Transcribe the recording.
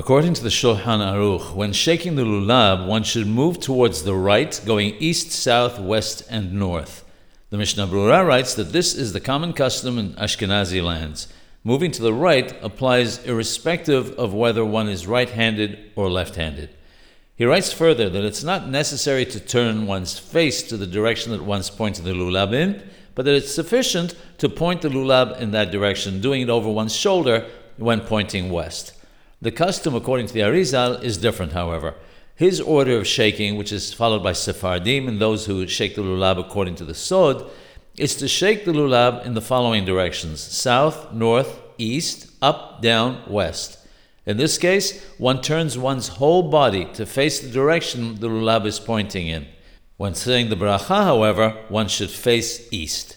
According to the Shulchan Aruch, when shaking the lulav, one should move towards the right, going east, south, west, and north. The Mishnah Brura writes that this is the common custom in Ashkenazi lands. Moving to the right applies irrespective of whether one is right handed or left handed. He writes further that it's not necessary to turn one's face to the direction that one's pointing the lulab in, but that it's sufficient to point the lulab in that direction, doing it over one's shoulder when pointing west. The custom, according to the Arizal, is different, however. His order of shaking, which is followed by Sephardim and those who shake the lulab according to the Sod, is to shake the lulab in the following directions south, north, east, up, down, west. In this case, one turns one's whole body to face the direction the lulab is pointing in. When saying the bracha, however, one should face east.